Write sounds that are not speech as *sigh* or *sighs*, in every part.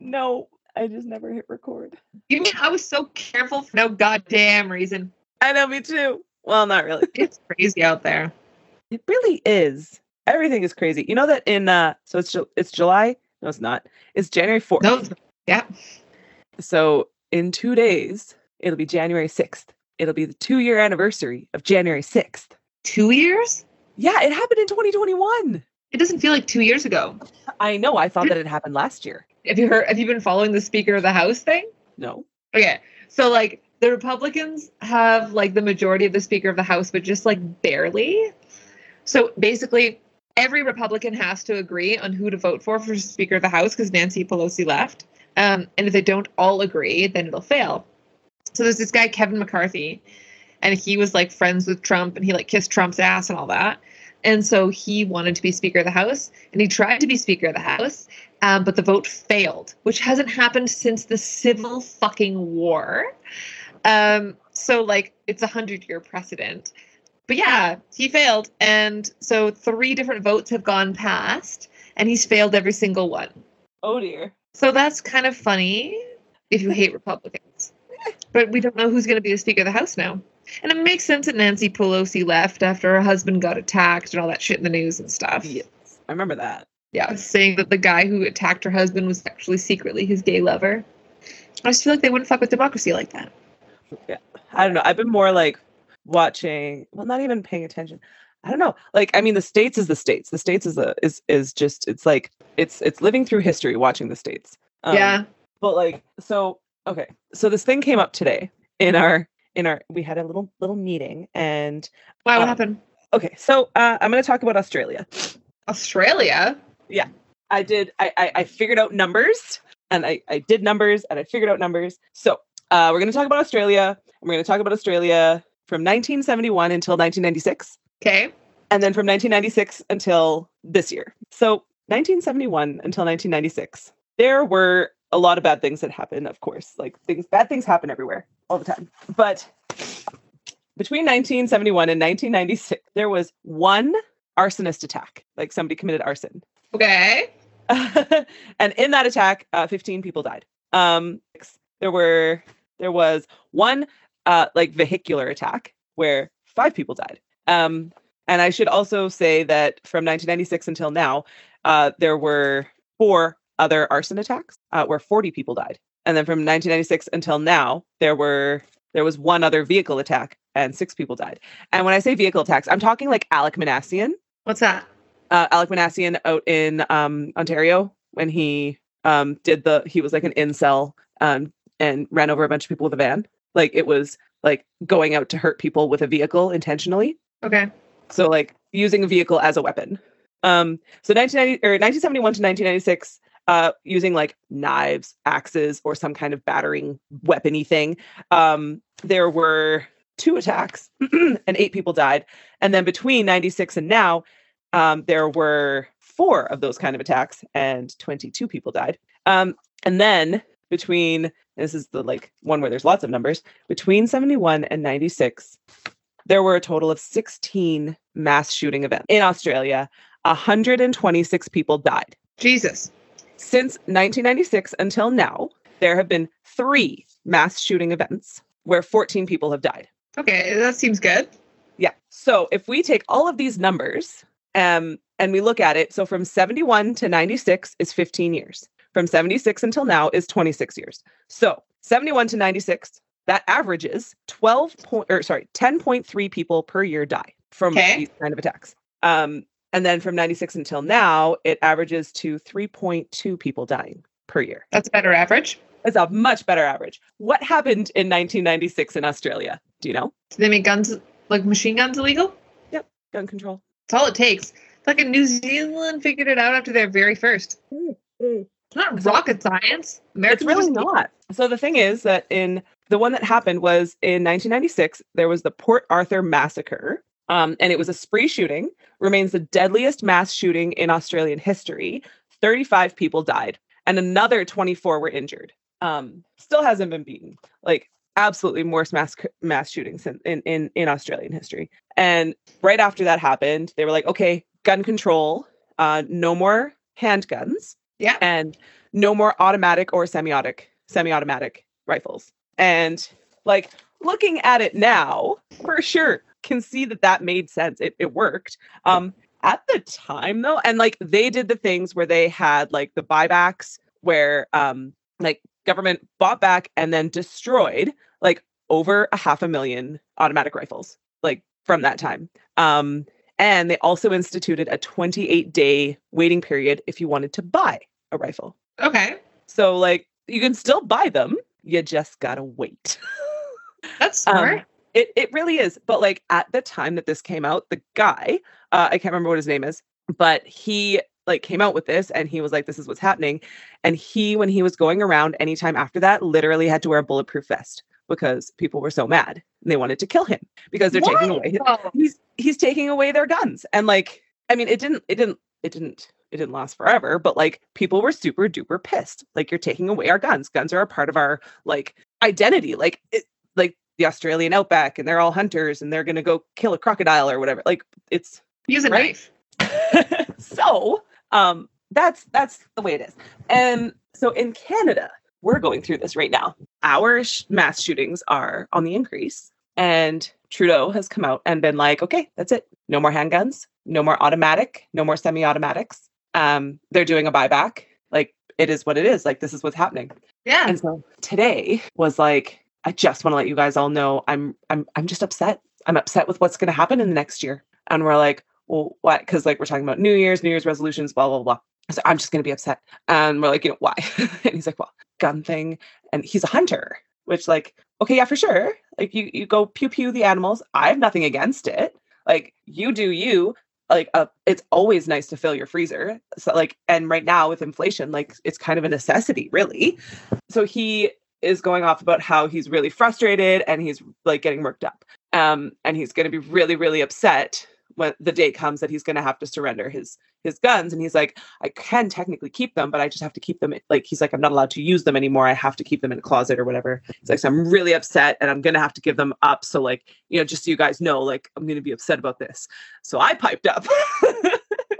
No, I just never hit record. You mean I was so careful for no goddamn reason? I know, me too. Well, not really. *laughs* It's crazy out there. It really is. Everything is crazy. You know that in uh so it's it's July? No, it's not. It's January 4th. No, yeah. So in 2 days, it'll be January 6th. It'll be the 2-year anniversary of January 6th. Two years? Yeah, it happened in 2021. It doesn't feel like two years ago. I know. I thought that it happened last year. Have you heard? Have you been following the Speaker of the House thing? No. Okay, so like the Republicans have like the majority of the Speaker of the House, but just like barely. So basically, every Republican has to agree on who to vote for for Speaker of the House because Nancy Pelosi left. Um, and if they don't all agree, then it'll fail. So there's this guy Kevin McCarthy, and he was like friends with Trump, and he like kissed Trump's ass and all that. And so he wanted to be Speaker of the House, and he tried to be Speaker of the House, um, but the vote failed, which hasn't happened since the Civil fucking War. Um, so like it's a hundred year precedent. But yeah, he failed, and so three different votes have gone past, and he's failed every single one. Oh dear. So that's kind of funny if you hate Republicans. But we don't know who's going to be the Speaker of the House now. And it makes sense that Nancy Pelosi left after her husband got attacked and all that shit in the news and stuff. Yes. I remember that. Yeah, saying that the guy who attacked her husband was actually secretly his gay lover. I just feel like they wouldn't fuck with democracy like that. Yeah, I don't know. I've been more like watching, well, not even paying attention. I don't know. Like, I mean, the states is the states. The states is a is is just it's like it's it's living through history watching the states. Um, yeah. But like, so okay. So this thing came up today in our in our we had a little little meeting and Why? What Um, happened? okay. So uh, I'm going to talk about Australia. Australia? I did. I I, I figured out numbers and I I did numbers and I figured out numbers. So uh, we're going to talk about Australia. And we're going to talk about Australia from 1971 until 1996. Okay. and then from 1996 until this year. So 1971 until 1996, there were a lot of bad things that happened. Of course, like things, bad things happen everywhere all the time. But between 1971 and 1996, there was one arsonist attack. Like somebody committed arson, Okay. *laughs* and in that attack, uh, 15 people died. Um, there were there was one uh, like vehicular attack where five people died. Um, and I should also say that from 1996 until now, uh, there were four other arson attacks uh, where 40 people died. And then from 1996 until now, there were there was one other vehicle attack and six people died. And when I say vehicle attacks, I'm talking like Alek Minassian, What's that? Uh, Alek Minassian out in um, Ontario when he um, did the he was like an incel um, and ran over a bunch of people with a van. Like it was like going out to hurt people with a vehicle intentionally. Okay. So like using a vehicle as a weapon. Um, so 1990 or 1971 to 1996, uh, using like knives, axes, or some kind of battering weapony thing. Um, there were two attacks *clears throat* and eight people died. And then between 96 and now, um, there were four of those kind of attacks and 22 people died. Um, and then between this is the like one where there's lots of numbers between 71 and 96 there were a total of 16 mass shooting events in australia 126 people died Jesus. since 1996 until now there have been three mass shooting events where 14 people have died Okay, that seems good. yeah so if we take all of these numbers um, and we look at it so from 71 to 96 is 15 years. From 76 until now is 26 years. So 71 to 96 that averages 12 point or sorry 10.3 people per year die from Okay. these kind of attacks. Um, and then from 96 until now it averages to 3.2 people dying per year. That's a better average. it's a much better average. What happened in 1996 in australia? Do you know? Did they make guns like machine guns illegal? Yep, gun control That's all it takes. Fucking New Zealand figured it out after their very first. It's not rocket science. It's really not. So the thing is that in the one that happened was in 1996, there was the Port Arthur massacre. Um, and it was a spree shooting, remains the deadliest mass shooting in Australian history. 35 people died, and another 24 were injured. Um, still hasn't been beaten. Like absolutely worst mass mass shootings in, in in in Australian history. And right after that happened, they were like, okay, gun control, uh, no more handguns Yeah. and no more automatic or semi-automatic semi-automatic rifles. And like looking at it now, for sure, can see that that made sense. It it worked. Um, at the time though, and like they did the things where they had like the buybacks where um like government bought back and then destroyed like over a half a million automatic rifles like from that time. Um, and they also instituted a 28 day waiting period if you wanted to buy a rifle. Okay. So, like, you can still buy them, you just gotta wait. *laughs* That's smart. Um, it, it really is. But, like, at the time that this came out, the guy, uh, I can't remember what his name is, but he like came out with this and he was like this is what's happening. And he when he was going around anytime after that literally had to wear a bulletproof vest because people were so mad and they wanted to kill him because they're taking away his, he's he's taking away their guns. And like i mean it didn't it didn't it didn't it didn't last forever but like people were super duper pissed. Like you're taking away our guns. Guns are a part of our like identity. Like it, like the australian outback and they're all hunters and they're going to go kill a crocodile or whatever. Like it's Use a Right? knife. *laughs* so um that's that's the way it is. And so in canada we're going through this right now. Our sh- mass shootings are on the increase and trudeau has come out and been like okay that's it. No more handguns no more automatic no more semi-automatics. Um they're doing a buyback. Like it is what it is. Like this is what's happening. Yeah. and so today was like, I just want to let you guys all know I'm I'm I'm just upset. I'm upset with what's going to happen in the next year. And we're like, well, what? Because like we're talking about New Year's, New Year's resolutions, blah blah blah. So I'm just going to be upset. And we're like, you know, why? *laughs* and he's like, well, gun thing. And he's a hunter, which like, okay, yeah, for sure. Like you you go pew pew the animals. I have nothing against it. Like you do you. Like uh, it's always nice to fill your freezer. So like, and right now with inflation, like it's kind of a necessity, really so he is going off about how he's really frustrated and he's like getting worked up um and he's going to be really really upset when the day comes that he's going to have to surrender his his guns and he's like i can technically keep them but i just have to keep them like he's like i'm not allowed to use them anymore i have to keep them in a closet or whatever he's like so i'm really upset and i'm going to have to give them up so like you know just so you guys know like i'm going to be upset about this so i piped up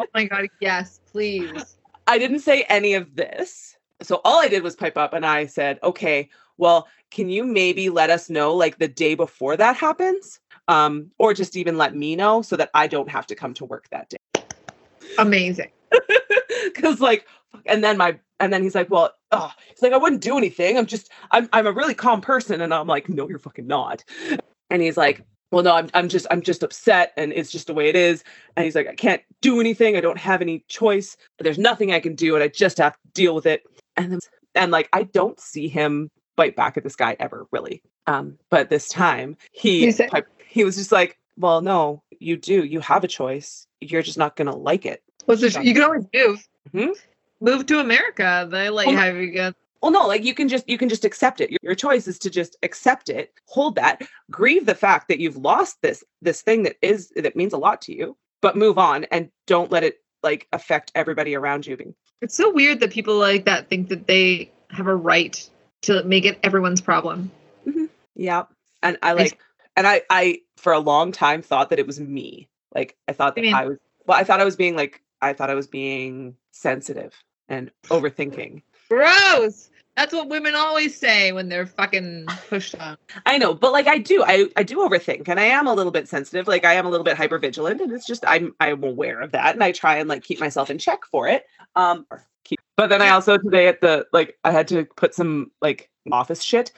oh my god. Yes, please. *laughs* I didn't say any of this. So all I did was pipe up and I said, okay, well, can you maybe let us know like the day before that happens? Um, or just even let me know so that I don't have to come to work that day. Amazing. *laughs* Cause like, and then my, and then he's like, well, oh, he's like, I wouldn't do anything. I'm just, I'm, I'm a really calm person. And I'm like, no, you're fucking not. And he's like, well, no, I'm, I'm just, I'm just upset and it's just the way it is. And he's like, I can't do anything. I don't have any choice. There's nothing I can do. And I just have to deal with it. And then, and like, I don't see him bite back at this guy ever really. Um, but this time he, He said- he was just like, well, no, you do. You have a choice. You're just not going to like it. Well, the, you can always move. Mhm. Move to America. They let you Oh my- have gun. Well, no, like you can just you can just accept it. Your, your choice is to just accept it, hold that, grieve the fact that you've lost this this thing that is that means a lot to you, but move on and don't let it like affect everybody around you. It's so weird that people like that think that they have a right to make it everyone's problem. Yeah, and I like and I I for a long time thought that it was me. Like I thought I that mean- I was well, I thought I was being like I thought I was being sensitive and overthinking. Gross. That's what women always say when they're fucking pushed on. I know, but like I do, I I do overthink, and I am a little bit sensitive. Like I am a little bit hyper vigilant, and it's just I'm I'm aware of that, and I try and like keep myself in check for it. Um, keep. But then I also today at the like I had to put some like office shit.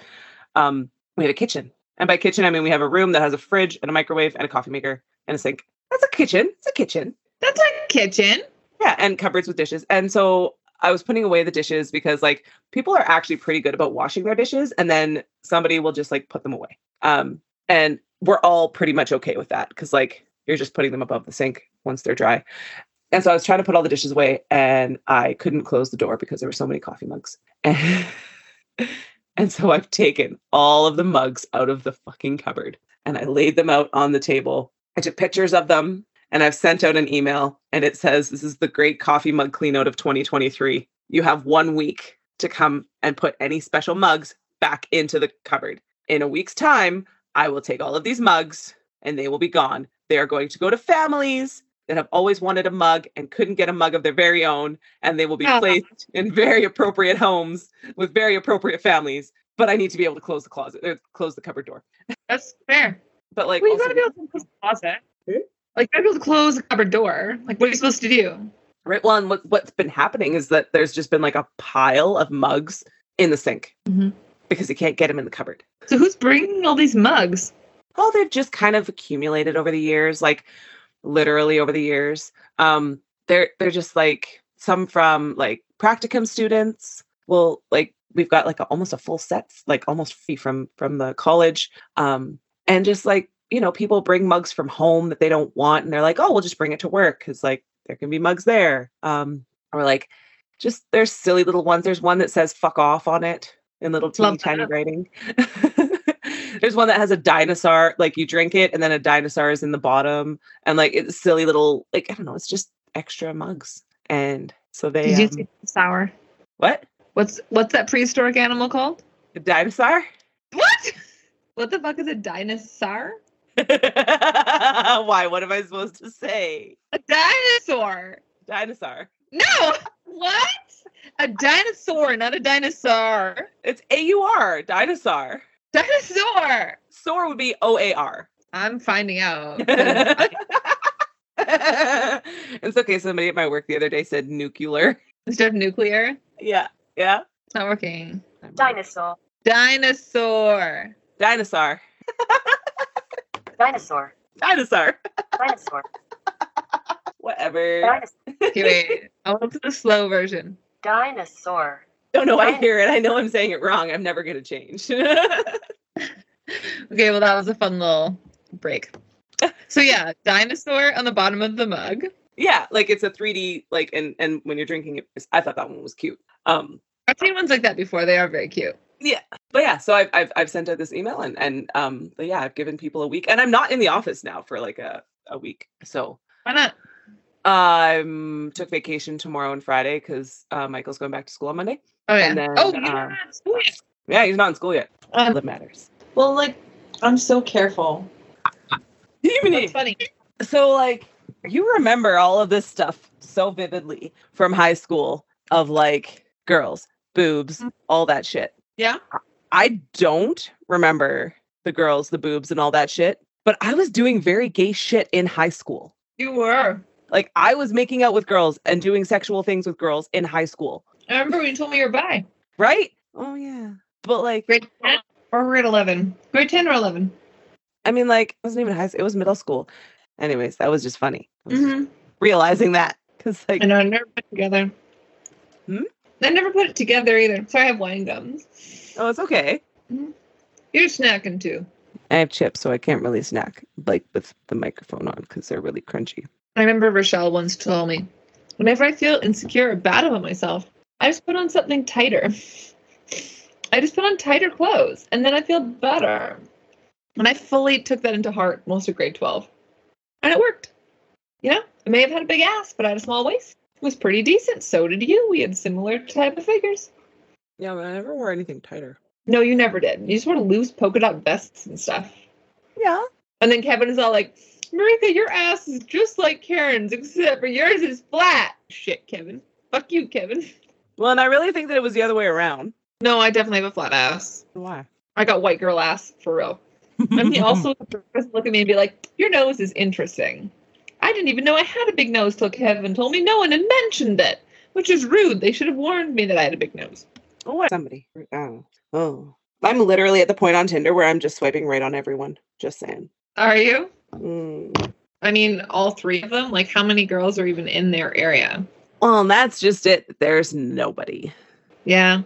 Um, we have a kitchen, and by kitchen I mean we have a room that has a fridge and a microwave and a coffee maker and a sink. That's a kitchen. It's a kitchen. That's a kitchen. Yeah, and cupboards with dishes. And so I was putting away the dishes because like people are actually pretty good about washing their dishes and then somebody will just like put them away. Um and we're all pretty much okay with that cuz like you're just putting them above the sink once they're dry. And so I was trying to put all the dishes away and I couldn't close the door because there were so many coffee mugs. And, *laughs* and so I've taken all of the mugs out of the fucking cupboard and I laid them out on the table. I took pictures of them and I've sent out an email and it says this is the great coffee mug clean out of 2023. You have one week to come and put any special mugs back into the cupboard. In a week's time, I will take all of these mugs and they will be gone. They are going to go to families that have always wanted a mug and couldn't get a mug of their very own, and they will be Oh. placed in very appropriate homes with very appropriate families. But I need to be able to close the closet, or close the cupboard door. That's fair. *laughs* But like, Well, you gotta be able to close the closet. Hmm? Like, you gotta be able to close the cupboard door. Like, what are you supposed to do? right? Well, and what, what's been happening is that there's just been like a pile of mugs in the sink Mhm. because you can't get them in the cupboard. So, who's bringing all these mugs? Oh, they've just kind of accumulated over the years, like literally over the years. Um, they're they're just like some from like practicum students. Well, like we've got like a, almost a full set, like almost free from from the college. Um, and just like you know, people bring mugs from home that they don't want, and they're like, oh, we'll just bring it to work because like there can be mugs there. Um, or like just there's silly little ones. There's one that says "fuck off" on it in little teeny tiny writing. *laughs* There's one that has a dinosaur, like you drink it, and then a dinosaur is in the bottom, and like it's silly little, like I don't know, it's just extra mugs, and so they Did you um, see sour? what What's what's that prehistoric animal called? a dinosaur? What? What the fuck is a dinosaur? *laughs* Why? What am I supposed to say? A dinosaur. Dinosaur. No. What? A dinosaur, not a dinosaur. It's A U R. Dinosaur. Dinosaur. Soar would be O A R. I'm finding out. *laughs* *laughs* it's okay. Somebody at my work the other day said nuclear. Instead of nuclear, Yeah. Yeah. it's not working. Dinosaur. Dinosaur. Dinosaur. Dinosaur. Dinosaur. Dinosaur. Whatever. Dinosaur. Okay, wait. I want to the slow version. Dinosaur. Don't know. I hear it. I know I'm saying it wrong. I'm never going to change. *laughs* Okay, well that was a fun little break. *laughs* So yeah, dinosaur on the bottom of the mug. yeah. Like it's a 3D, like, and, and when you're drinking it, I thought that one was cute. Um, I've seen ones like that before. They are very cute. Yeah, but yeah, so I've, I've, I've sent out this email and, and, um, but yeah, I've given people a week and I'm not in the office now for like a, a week. So Why not? I um, took vacation tomorrow and Friday because uh, Michael's going back to school on Monday. Oh yeah. And then, oh, you're uh, not at school yet. Yeah, he's not in school yet. All Um, that matters. well, like, I'm so careful. That's funny. So, like, you remember all of this stuff so vividly from high school of like girls, boobs, all that shit. Yeah. I don't remember the girls, the boobs, and all that shit, but I was doing very gay shit in high school. You were. Like, I was making out with girls and doing sexual things with girls in high school, I remember when you told me you're bi. right? Oh, yeah. But, like, Grade 10 or grade 11? Grade 10 or 11? I mean, like, it wasn't even high school, it was middle school. Anyways, that was just funny. Was Mm-hmm. Realizing that. Because, like, I know, I never put it together. Hmm? I never put it together either. Sorry, I have wine gums. oh, it's okay. You're snacking too. I have chips, so I can't really snack like with the microphone on because they're really crunchy. I remember Rochelle once told me, whenever I feel insecure or bad about myself, I just put on something tighter. I just put on tighter clothes and then I feel better. And I fully took that into heart most of grade 12. And it worked. You know, I may have had a big ass, but I had a small waist. It was pretty decent. So did you. We had similar type of figures. Yeah, but I never wore anything tighter. No, you never did. You just wore loose polka dot vests and stuff. Yeah. And then Kevin is all like, Marika, your ass is just like Karen's, except for yours is flat. Shit, Kevin. Fuck you, Kevin. *laughs* Well, and I really think that it was the other way around. No, I definitely have a flat ass. Why? I got white girl ass for real. And he *laughs* also doesn't look at me and be like, Your nose is interesting. I didn't even know I had a big nose till Kevin told me no one had mentioned it, which is rude. They should have warned me that I had a big nose. oh. Somebody. Oh. Oh. I'm literally at the point on Tinder where I'm just swiping right on everyone. Just saying. Are you? Mm. I mean, all three of them? Like, how many girls are even in their area? Well, and that's just it. There's nobody. Yeah.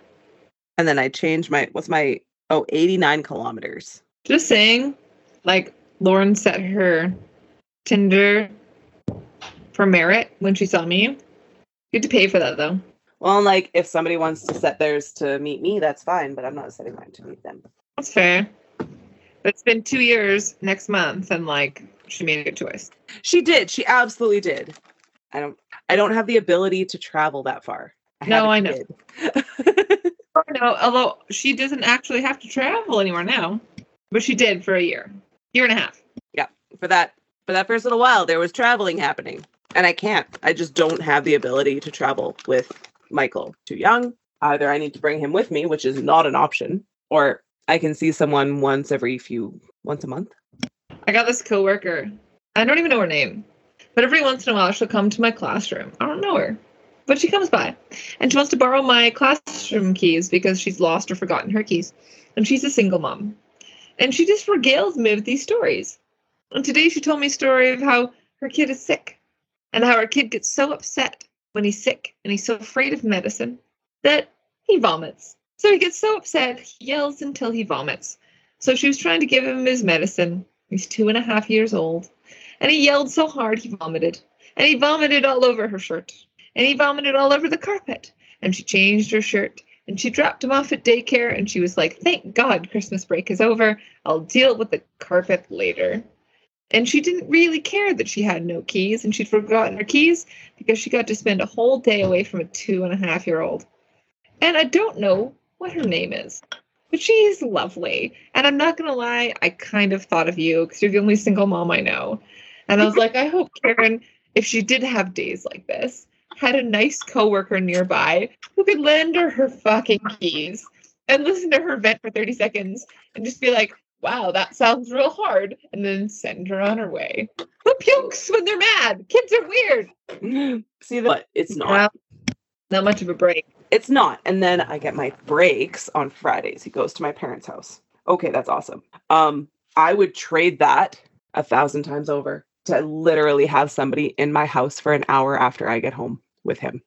And then I changed my, what's my, oh, 89 kilometers. Just saying, like Lauren set her Tinder for merit when she saw me. You had to pay for that though. Well, and like if somebody wants to set theirs to meet me, that's fine, but I'm not setting mine to meet them. That's fair. But it's been two years next month, and like she made a good choice. She did. She absolutely did. I don't I don't have the ability to travel that far. I No, I know. *laughs* No, although she doesn't actually have to travel anywhere now, but she did for a year, year and a half. Yeah, for that for that first little while there was traveling happening. and I can't. I just don't have the ability to travel with Michael. Too young. Either I need to bring him with me, which is not an option, or I can see someone once every few once a month. I got this coworker. I don't even know her name, but every once in a while she'll come to my classroom. I don't know her, but she comes by, and she wants to borrow my classroom keys because she's lost or forgotten her keys, and she's a single mom, and she just regales me with these stories. And today she told me a story of how her kid is sick, and how her kid gets so upset when he's sick and he's so afraid of medicine that he vomits. So he gets so upset, he yells until he vomits. So she was trying to give him his medicine. He's two and a half years old. And he yelled so hard he vomited. And he vomited all over her shirt. And he vomited all over the carpet. And she changed her shirt. And she dropped him off at daycare. And she was like, Thank God Christmas break is over. I'll deal with the carpet later. And she didn't really care that she had no keys and she'd forgotten her keys because she got to spend a whole day away from a two and a half year old. And I don't know what her name is, but she's lovely. And I'm not going to lie, I kind of thought of you because you're the only single mom I know. And I was like, I hope Karen, if she did have days like this, had a nice coworker nearby who could lend her her fucking keys and listen to her vent for 30 seconds and just be like, wow, that sounds real hard, and then send her on her way. Who pukes when they're mad? Kids are weird. *laughs* See that? It's not. Well, not much of a break. It's not. And then I get my breaks on Fridays. He goes to my parents' house. Okay, that's awesome. Um, I would trade that a thousand times over to literally have somebody in my house for an hour after I get home with him.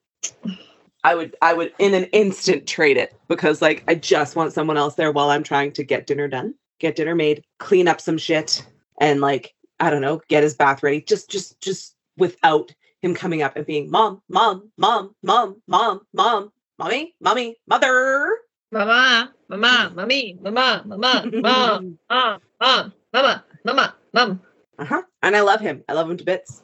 I would I would in an instant trade it because like I just want someone else there while I'm trying to get dinner done, get dinner made, clean up some shit and like I don't know, get his bath ready just just just without him coming up and being mom, mom, mom, mom, mom, mom, mommy, mommy, mother. Mama, mama, mommy, mama, mama, mom, mom, mom, mama, mama, mom. Uh-huh. And I love him. I love him to bits.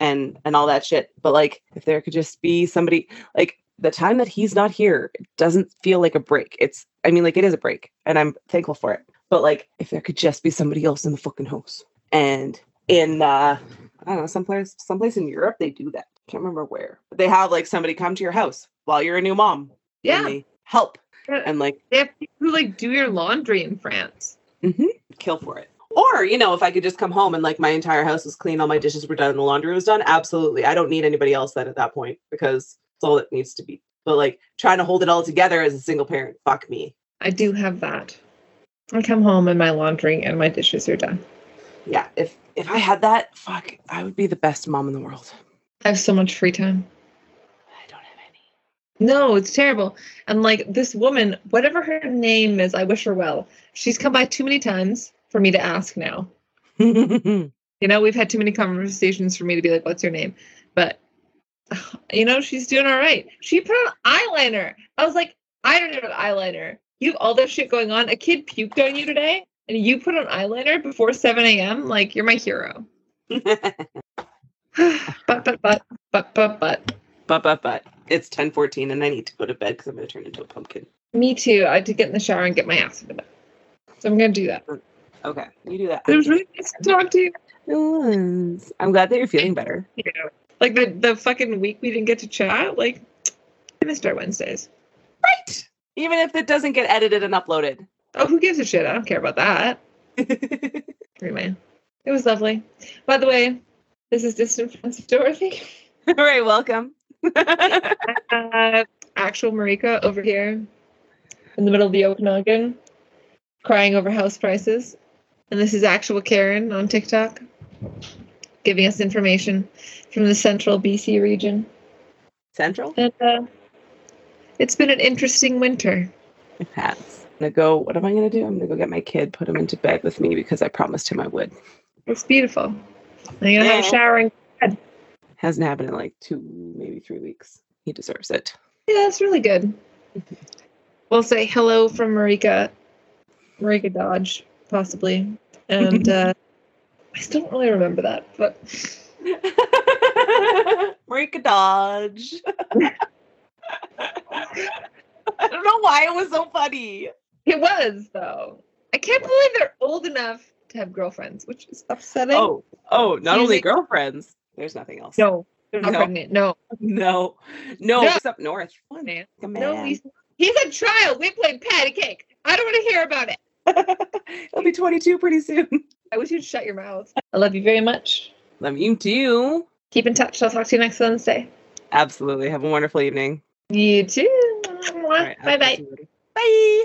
And and all that shit. But like if there could just be somebody like the time that he's not here, it doesn't feel like a break. It's I mean like it is a break and I'm thankful for it. But like if there could just be somebody else in the fucking house. And in uh I don't know, someplace someplace in Europe they do that. Can't remember where. But they have like somebody come to your house while you're a new mom. Yeah, help Yeah. and like they have people who like do your laundry in France. hmm kill for it. Or, you know, if I could just come home and like my entire house was clean, all my dishes were done, and the laundry was done, absolutely. I don't need anybody else then at that point because it's all it needs to be. But like trying to hold it all together as a single parent, fuck me. I do have that. I come home and my laundry and my dishes are done. Yeah, if if I had that, fuck, I would be the best mom in the world. I have so much free time. I don't have any. No, it's terrible. And like this woman, whatever her name is, I wish her well. She's come by too many times for me to ask now. *laughs* You know, we've had too many conversations for me to be like, what's your name? But, *sighs* you know, she's doing all right. She put on eyeliner. I was like, I don't know eyeliner. You have all this shit going on. A kid puked on you today, and you put on eyeliner before 7 a.m. Like, you're my hero. *sighs* but, but, but, but, but, but. but but but it's 10:14 and I need to go to bed because I'm gonna turn into a pumpkin. Me too. I had to get in the shower and get my ass into bed. So I'm going to do that. Okay, you do that. It was really nice to talk to you. It was. I'm glad that you're feeling better. know, like the the fucking week we didn't get to chat. Like, I missed our Wednesdays. Right. Even if it doesn't get edited and uploaded. Oh, who gives a shit? I don't care about that. *laughs* Anyway, it was lovely. By the way, this is distant friends of Dorothy. *laughs* All right, welcome. *laughs* Uh, actual Marika over here in the middle of the Okanagan, crying over house prices. And this is actual Karen on TikTok, giving us information from the central BC region. Central? And uh, it's been an interesting winter. It has. I'm gonna go. What am I gonna do? I'm gonna go get my kid, put him into bed with me because I promised him I would. It's beautiful. I'm have a Yeah. shower and Hasn't happened in like two, maybe three weeks. He deserves it. yeah, it's really good. We'll say hello from Marika, Marika Dodge, possibly, and *laughs* uh, I still don't really remember that, but *laughs* Marika Dodge. *laughs* I don't know why it was so funny. it was though. I can't believe they're old enough to have girlfriends, which is upsetting. Oh, oh, not only girlfriends. There's nothing else. no, They're not No. pregnant. No. No, no, No. it's up north. Man. No, he's he's a child. We played patty cake. I don't want to hear about it. *laughs* He'll be 22 pretty soon. I wish you'd shut your mouth. I love you very much. Love you too. Keep in touch. I'll talk to you next Wednesday. Absolutely. Have a wonderful evening. You too. All right, I'll Bye bye. to you later. Bye.